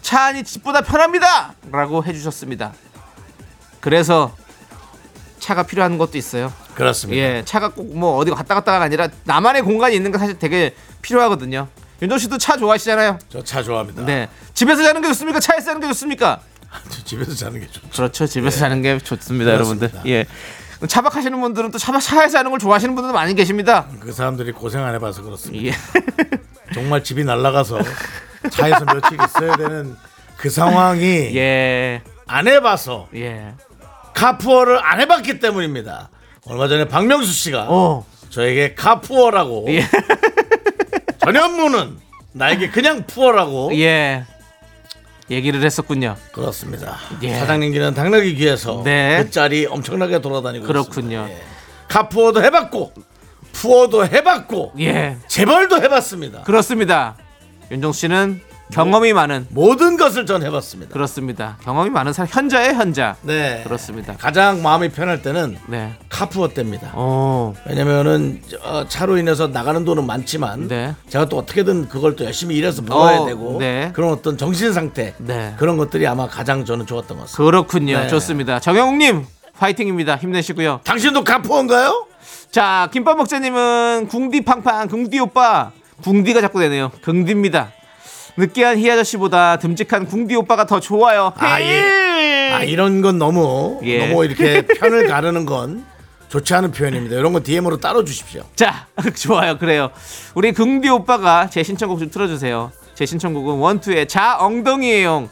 차 안이 집보다 편합니다. 라고 해주셨습니다. 그래서 차가 필요한 것도 있어요. 그렇습니다. 예, 차가 꼭 뭐 어디 갔다 갔다가 아니라 나만의 공간이 있는 거 사실 되게 필요하거든요. 윤정 씨도 차 좋아하시잖아요. 저 차 좋아합니다. 네, 집에서 자는 게 좋습니까? 차에서 자는 게 좋습니까? 저 집에서 자는 게 좋죠. 그렇죠. 집에서 자는 게 좋습니다, 그렇습니다. 여러분들. 예. 차박하시는 분들은 또 차박 차에서 자는 걸 좋아하시는 분들도 많이 계십니다. 그 사람들이 고생 안 해봐서 그렇습니다. 예. 정말 집이 날아가서 차에서 며칠 있어야 되는 그 상황이 예. 안 해봐서 예. 카푸어를 안 해봤기 때문입니다. 얼마 전에 박명수 씨가 어. 저에게 카푸어라고 예. 전현무는 나에게 그냥 푸어라고 예. 얘기를 했었군요. 그렇습니다. 예. 사장님께는 당나귀 귀에서 네. 그 짤이 엄청나게 돌아다니고 그렇군요. 있습니다. 예. 카푸어도 해봤고 푸어도 해봤고 예. 재벌도 해봤습니다. 그렇습니다. 윤정 씨는 경험이 많은 모든 것을 전 해봤습니다. 그렇습니다. 경험이 많은 사람 현자의 현자. 네. 그렇습니다. 가장 마음이 편할 때는 네. 카푸어 때입니다. 어. 왜냐면은 저 차로 인해서 나가는 돈은 많지만 네. 제가 또 어떻게든 그걸 또 열심히 일해서 벌어야 어, 되고 네. 그런 어떤 정신 상태 네. 그런 것들이 아마 가장 저는 좋았던 것 같습니다. 그렇군요. 네. 좋습니다. 정영욱님 파이팅입니다. 힘내시고요. 당신도 카푸어인가요? 자 김밥 먹자님은 궁디 팡팡 궁디 오빠 궁디가 자꾸 되네요. 긍디입니다. 느끼한 희 아저씨보다 듬직한 궁디 오빠가 더 좋아요. 아, 예. 아 이런 건 너무 예. 너무 이렇게 편을 가르는 건 좋지 않은 표현입니다. 이런 거 DM으로 따로 주십시오. 자 좋아요 그래요. 우리 긍디 오빠가 제 신청곡 좀 틀어주세요. 제 신청곡은 원투의 자 엉덩이에용.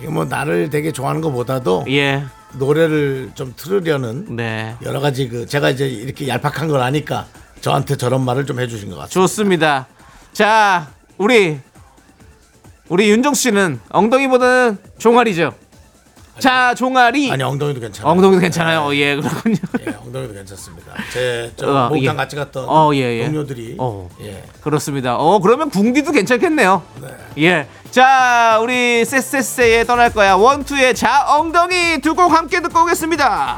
이거 뭐 나를 되게 좋아하는 것보다도 예. 노래를 좀 틀으려는 네. 여러 가지 그 제가 이제 이렇게 얄팍한 걸 아니까 저한테 저런 말을 좀 해주신 것 같습니다. 좋습니다. 자 우리 우리 윤정 씨는 엉덩이보다는 종아리죠. 자 종아리. 아니 엉덩이도 괜찮아요. 엉덩이도 괜찮아요. 어, 예 그렇군요. 예, 엉덩이도 괜찮습니다. 제저 어, 목욕탕 예. 같이 갔던 어, 예, 예. 동료들이 어. 예. 그렇습니다. 어 그러면 궁디도 괜찮겠네요. 네. 예. 자 우리 쎄쎄쎄의 떠날 거야 원투의 자 엉덩이 두 곡 함께 듣고 오겠습니다.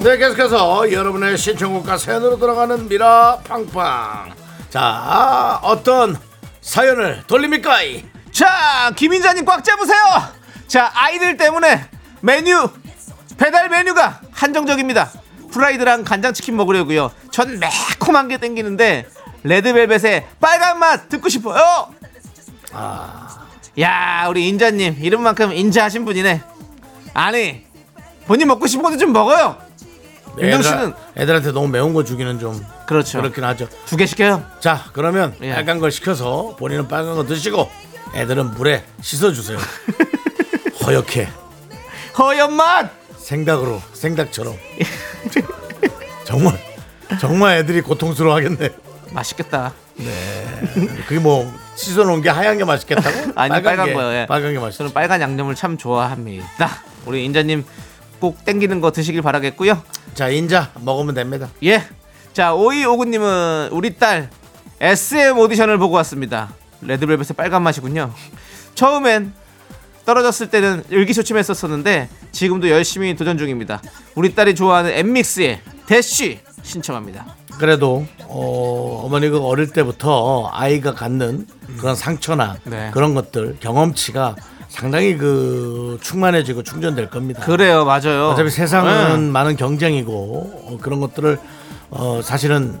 네, 계속해서 여러분의 신청곡과 사연으로 돌아가는 미라 팡팡. 자, 어떤 사연을 돌립니까? 자 김인자님 꽉 잡으세요. 자 아이들 때문에 메뉴 배달 메뉴가 한정적입니다. 프라이드랑 간장치킨 먹으려고요. 전 매콤한 게 땡기는데 레드벨벳의 빨간 맛 듣고 싶어요. 야 우리 인자님 이름만큼 인자하신 분이네. 아니 본인 먹고 싶은 것도 좀 먹어요. 윤정 씨는 애들, 한테 너무 매운 거 주기는 좀 그렇죠. 그렇긴 하죠. 두 개 시켜요. 자, 그러면 예. 빨간 걸 시켜서 본인은 빨간 거 드시고 애들은 물에 씻어 주세요. 허옇게 허연 맛. 생닭으로 생닭처럼. 정말 정말 애들이 고통스러워하겠네. 맛있겠다. 그게 뭐 씻어 놓은 게 하얀 게 맛있겠다고? 아니 빨간, 게, 거요. 예. 빨간 게 맛있어. 저는 빨간 양념을 참 좋아합니다. 우리 인자님 꼭 땡기는 거 드시길 바라겠고요. 자, 인자 먹으면 됩니다. 예. 자 오이 오구님은 우리 딸 SM 오디션을 보고 왔습니다. 레드벨벳의 빨간 맛이군요. 처음엔 떨어졌을 때는 의기소침했었었는데 지금도 열심히 도전 중입니다. 우리 딸이 좋아하는 엠믹스의 대쉬 신청합니다. 그래도 어, 어머니가 어릴 때부터 아이가 갖는 그런 상처나 네. 그런 것들 경험치가 상당히 그 충만해지고 충전될 겁니다. 그래요, 맞아요. 어차피 세상은 네. 많은 경쟁이고 어, 그런 것들을 어, 사실은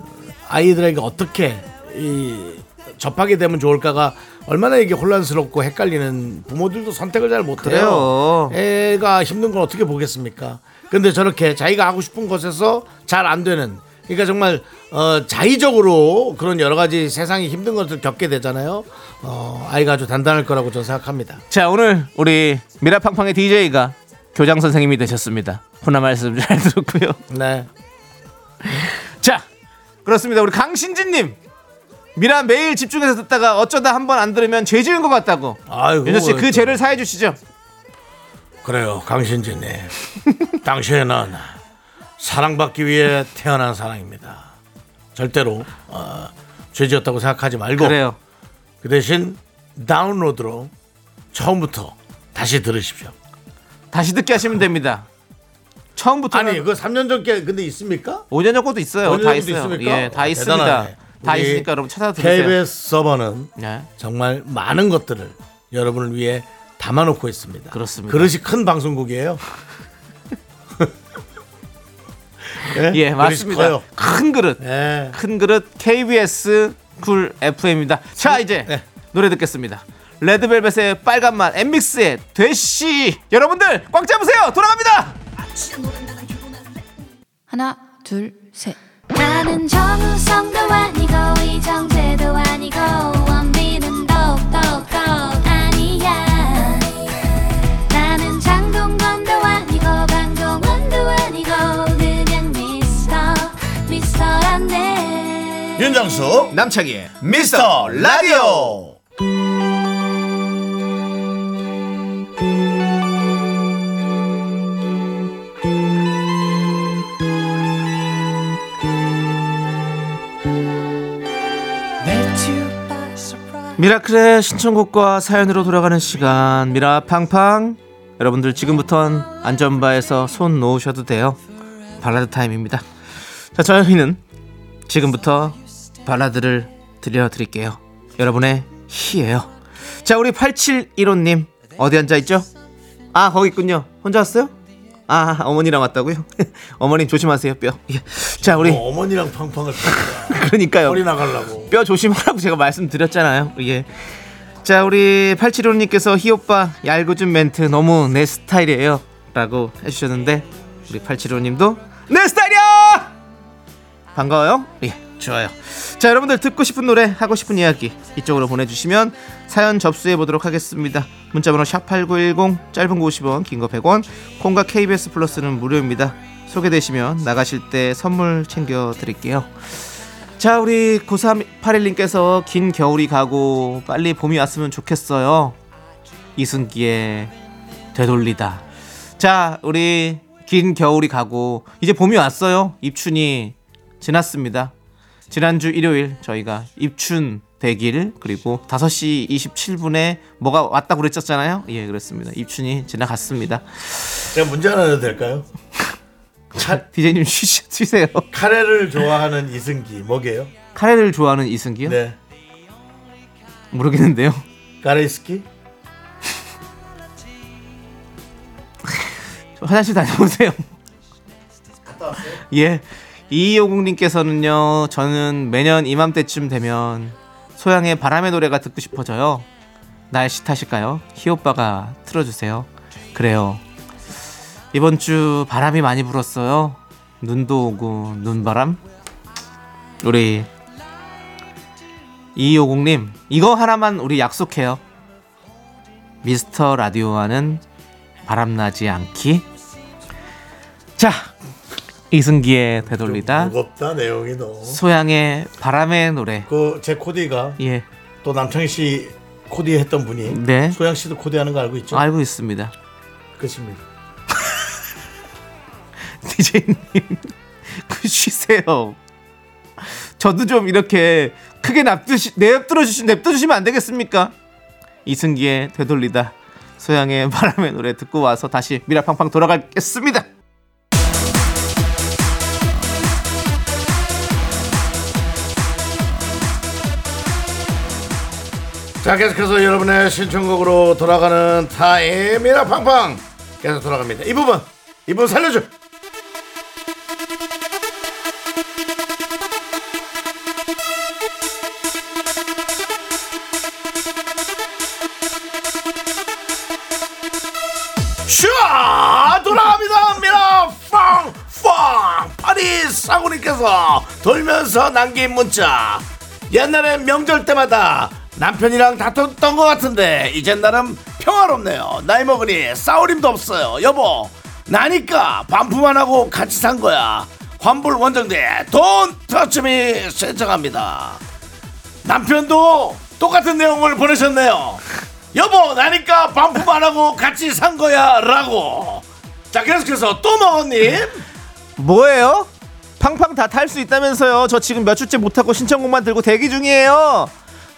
아이들에게 어떻게 이 접하게 되면 좋을까가 얼마나 이게 혼란스럽고 헷갈리는 부모들도 선택을 잘 못해요. 애가 힘든 걸 어떻게 보겠습니까? 근데 저렇게 자기가 하고 싶은 것에서 잘 안 되는 그러니까 정말 어, 자의적으로 그런 여러 가지 세상이 힘든 것을 겪게 되잖아요. 어, 아이가 아주 단단할 거라고 저는 생각합니다. 자 오늘 우리 미라팡팡의 DJ가 교장 선생님이 되셨습니다. 훈화 말씀 잘 들었고요. 네. 자 그렇습니다. 우리 강신진님 미라 매일 집중해서 듣다가 어쩌다 한 번 안 들으면 죄 지은 것 같다고. 아이고, 윤정 씨그 또. 죄를 사해 주시죠. 그래요, 강신진님. 당신은 사랑받기 위해 태어난 사랑입니다. 절대로 어, 죄지었다고 생각하지 말고 그래요. 그 대신 다운로드로 처음부터 다시 들으십시오. 다시 듣게 하시면 됩니다. 처음부터 아니, 그 3년 전께 근데 있습니까? 5년 전 것도 있어요. 5년 다 전도 있어요. 있습니까? 예, 다 아, 있습니다. 대단하네. 다 우리 있으니까 여러분 찾아 들으세요. KBS 서버는 네. 정말 많은 것들을 여러분을 위해 담아놓고 있습니다. 그렇습니다. 그릇이 큰 방송국이에요. 예, 예, 맞습니다. 커요. 큰 그릇. 예. 큰 그릇 KBS 쿨 FM입니다. 자, 이제 네. 노래 듣겠습니다. 레드벨벳의 빨간 맛 엠믹스의 되씨 여러분들 꽉 잡으세요. 돌아갑니다. 하나 둘 셋. 나는 정우성도 아니고 이정재도 아니고 윤정수 남창희의 미스터 라디오. 미라클의 신청곡과 사연으로 돌아가는 시간. 미라팡팡. 여러분들 지금부턴 안전바에서 손 놓으셔도 돼요. 발라드 타임입니다. 자 저희는 지금부터 발라드를 들려드릴게요 여러분의 희예요 자 우리 8715님 어디 앉아 있죠? 아 거기 있군요 혼자 왔어요? 아 어머니랑 왔다고요? 어머님 조심하세요 뼈 예. 자 우리 어, 어머니랑 팡팡을 팡 그러니까요 허리 나가려고 뼈 조심하라고 제가 말씀드렸잖아요. 예. 자, 우리 875님께서 희오빠 얄궂은 멘트 너무 내 스타일이에요. 라고 해주셨는데, 우리 875님도 내 스타일이야! 반가워요? 예, 좋아요. 자, 여러분들 듣고 싶은 노래, 하고 싶은 이야기 이쪽으로 보내주시면 사연 접수해 보도록 하겠습니다. 문자번호 샵8910, 짧은 거 50원, 긴 거 100원, 콩과 KBS 플러스는 무료입니다. 소개되시면 나가실 때 선물 챙겨 드릴게요. 자 우리 9381님께서 긴 겨울이 가고 빨리 봄이 왔으면 좋겠어요 이승기의 되돌리다 자 우리 긴 겨울이 가고 이제 봄이 왔어요 입춘이 지났습니다 지난주 일요일 저희가 입춘 대길 그리고 5시 27분에 뭐가 왔다고 그랬었잖아요 예 그렇습니다 입춘이 지나갔습니다 제가 문제 하나 해도 될까요? 디제이님 쉬, 쉬세요 카레를 좋아하는 이승기 뭐게요? 카레를 좋아하는 이승기요? 네 모르겠는데요 카레이스키? 화장실 다녀오세요. 갔다 왔어요? 예. 2250님께서는요, 저는 매년 이맘때쯤 되면 소양의 바람의 노래가 듣고 싶어져요. 날씨 탓일까요? 희오빠가 틀어주세요. 그래요. 이번 주 바람이 많이 불었어요. 눈도 오고, 눈바람. 우리 2250님, 이거 하나만 우리 약속해요. 미스터 라디오와는 바람나지 않기. 자, 이승기의 되돌리다. 무겁다 내용이 너무 소양의 바람의 노래. 그 제 코디가 예, 또 남창희 씨 코디 했던 분이 네. 소양 씨도 코디하는 거 알고 있죠? 알고 있습니다. 그렇습니다 디제이님, 그 쉬세요. 저도 좀 이렇게 크게 납두시, 냅들어 주시, 냅둬 주시면 안 되겠습니까? 이승기의 되돌리다. 소양의 바람의 노래 듣고 와서 다시 미라팡팡 돌아가겠습니다. 자 계속해서 여러분의 신청곡으로 돌아가는 타임이라 팡팡. 계속 돌아갑니다. 이 부분 이 부분 살려줘. 슈아! 돌아갑니다. 미라 팡팡. 파리 사고님께서 돌면서 남긴 문자. 옛날엔 명절 때마다 남편이랑 다퉜던 것 같은데 이젠 나름 평화롭네요. 나이 먹으니 싸울 힘도 없어요. 여보 나니까 반품만 하고 같이 산 거야. 환불 원정대 돈 터치미 신청합니다. 남편도 똑같은 내용을 보내셨네요. 여보 나니까 반품 안 하고 같이 산 거야 라고. 자 계속해서 또 먹었님. 뭐예요? 팡팡 다 탈 수 있다면서요. 저 지금 몇 주째 못하고 신청곡만 들고 대기 중이에요.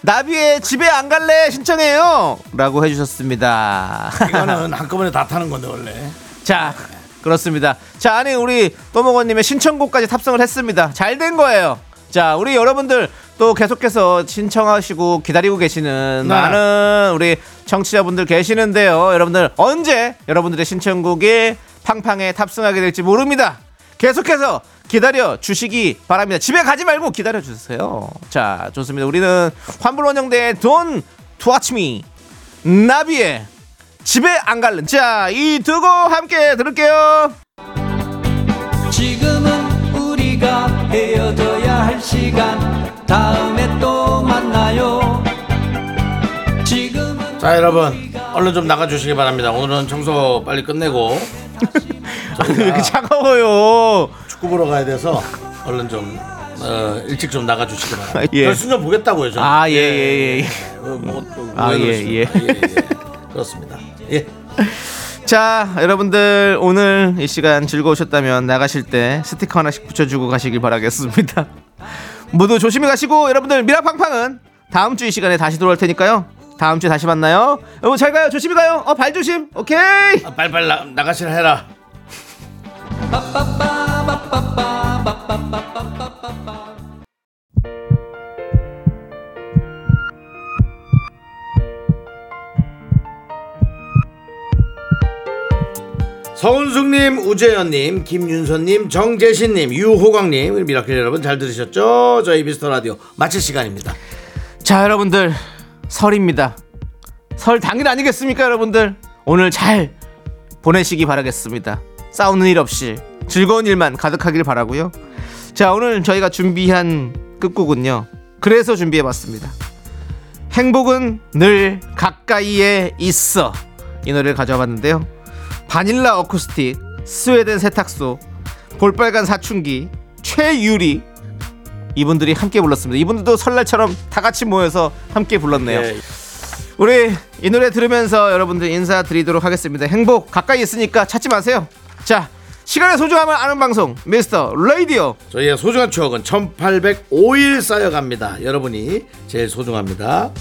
나비의 집에 안 갈래 신청해요. 라고 해주셨습니다. 이거는 한꺼번에 다 타는 건데 원래 자, 그렇습니다. 자, 아니, 우리 또먹어님의 신청곡까지 탑승을 했습니다. 잘 된 거예요. 자, 우리 여러분들 또 계속해서 신청하시고 기다리고 계시는 네. 많은 우리 청취자분들 계시는데요. 여러분들 언제 여러분들의 신청곡이 팡팡에 탑승하게 될지 모릅니다. 계속해서 기다려 주시기 바랍니다. 집에 가지 말고 기다려 주세요. 자, 좋습니다. 우리는 환불 원정대의 돈 투아치미 나비의 집에 안 갈는 자이 두 곡 함께 들을게요. 지금은 우리가 헤어져야 할 시간. 다음에 또 만나요. 지금은 자 여러분 얼른 좀 나가주시기 바랍니다. 오늘은 청소 빨리 끝내고. 왜 이렇게 차가워요 축구 보러 가야 돼서 얼른 좀 어, 일찍 좀 나가 주시기 바랍니다. 예. 결승전 보겠다고요 저는. 아 예 예 예 어, 뭐, 또 아, 왜 예, 그러십니까? 예, 예. 그렇습니다. 예. 자 여러분들 오늘 이 시간 즐거우셨다면 나가실 때 스티커 하나씩 붙여주고 가시길 바라겠습니다. 모두 조심히 가시고 여러분들 미라팡팡은 다음 주 이 시간에 다시 돌아올 테니까요. 다음 주에 다시 만나요. 여러분 잘 가요. 조심히 가요. 어 발 조심. 오케이. 아, 빨리빨리 나, 나가시라 해라 서은숙님, 우재현님, 김윤선님, 정재신님, 유호광님, 미라클 여러분 잘 들으셨죠? 저희 미스터 라디오 마칠 시간입니다. 자 여러분들 설입니다 설 당일 아니겠습니까 여러분들 오늘 잘 보내시기 바라겠습니다 싸우는 일 없이 즐거운 일만 가득하길 바라고요 자 오늘 저희가 준비한 끝곡은요 그래서 준비해봤습니다 행복은 늘 가까이에 있어 이 노래를 가져와 봤는데요 바닐라 어쿠스틱 스웨덴 세탁소 볼빨간 사춘기 최유리 이분들이 함께 불렀습니다. 이분들도 설날처럼 다 같이 모여서 함께 불렀네요. 예. 우리 이 노래 들으면서 여러분들 인사드리도록 하겠습니다. 행복 가까이 있으니까 찾지 마세요. 자, 시간의 소중함을 아는 방송 미스터 라디오. 저희의 소중한 추억은 1805일 쌓여갑니다. 여러분이 제일 소중합니다.